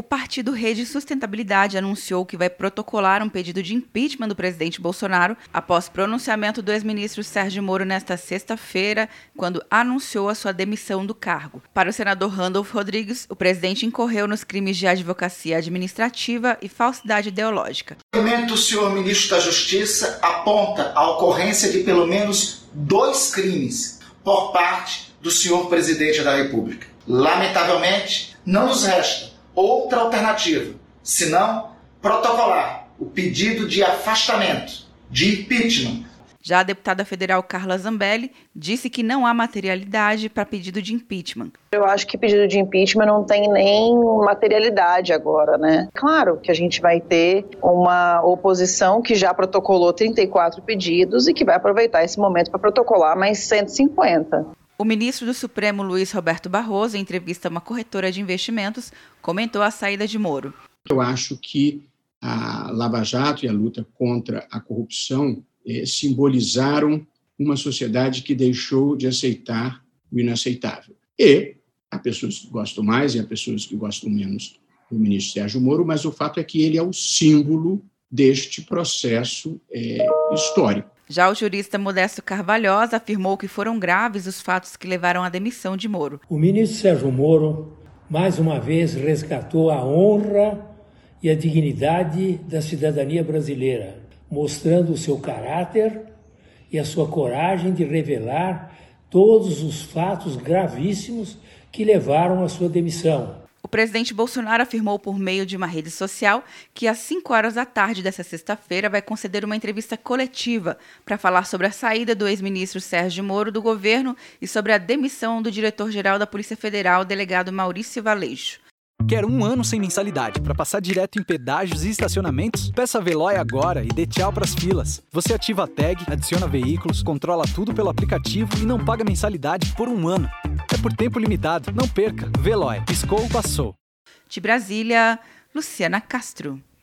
O partido Rede Sustentabilidade anunciou que vai protocolar um pedido de impeachment do presidente Bolsonaro após pronunciamento do ex-ministro Sérgio Moro nesta sexta-feira, quando anunciou a sua demissão do cargo. Para o senador Randolph Rodrigues, o presidente incorreu nos crimes de advocacia administrativa e falsidade ideológica. O documento do senhor ministro da Justiça aponta a ocorrência de pelo menos dois crimes por parte do senhor presidente da República. Lamentavelmente, não nos resta outra alternativa, senão protocolar o pedido de afastamento, de impeachment. Já a deputada federal Carla Zambelli disse que não há materialidade para pedido de impeachment. Eu acho que pedido de impeachment não tem nem materialidade agora, né? Claro que a gente vai ter uma oposição que já protocolou 34 pedidos e que vai aproveitar esse momento para protocolar mais 150. O ministro do Supremo, Luiz Roberto Barroso, em entrevista a uma corretora de investimentos, comentou a saída de Moro. Eu acho que a Lava Jato e a luta contra a corrupção eh, simbolizaram uma sociedade que deixou de aceitar o inaceitável. E há pessoas que gostam mais e há pessoas que gostam menos do ministro Sérgio Moro, mas o fato é que ele é o símbolo deste processo eh, histórico. Já o jurista Modesto Carvalhosa afirmou que foram graves os fatos que levaram à demissão de Moro. O ministro Sérgio Moro, mais uma vez, resgatou a honra e a dignidade da cidadania brasileira, mostrando o seu caráter e a sua coragem de revelar todos os fatos gravíssimos que levaram à sua demissão. O presidente Bolsonaro afirmou por meio de uma rede social que às 5 horas da tarde dessa sexta-feira vai conceder uma entrevista coletiva para falar sobre a saída do ex-ministro Sérgio Moro do governo e sobre a demissão do diretor-geral da Polícia Federal, delegado Maurício Valeixo. Quer um ano sem mensalidade para passar direto em pedágios e estacionamentos? Peça a Veloy agora e dê tchau para as filas. Você ativa a tag, adiciona veículos, controla tudo pelo aplicativo e não paga mensalidade por um ano. Por tempo limitado. Não perca. Veloy. Piscou, passou. De Brasília, Luciana Castro.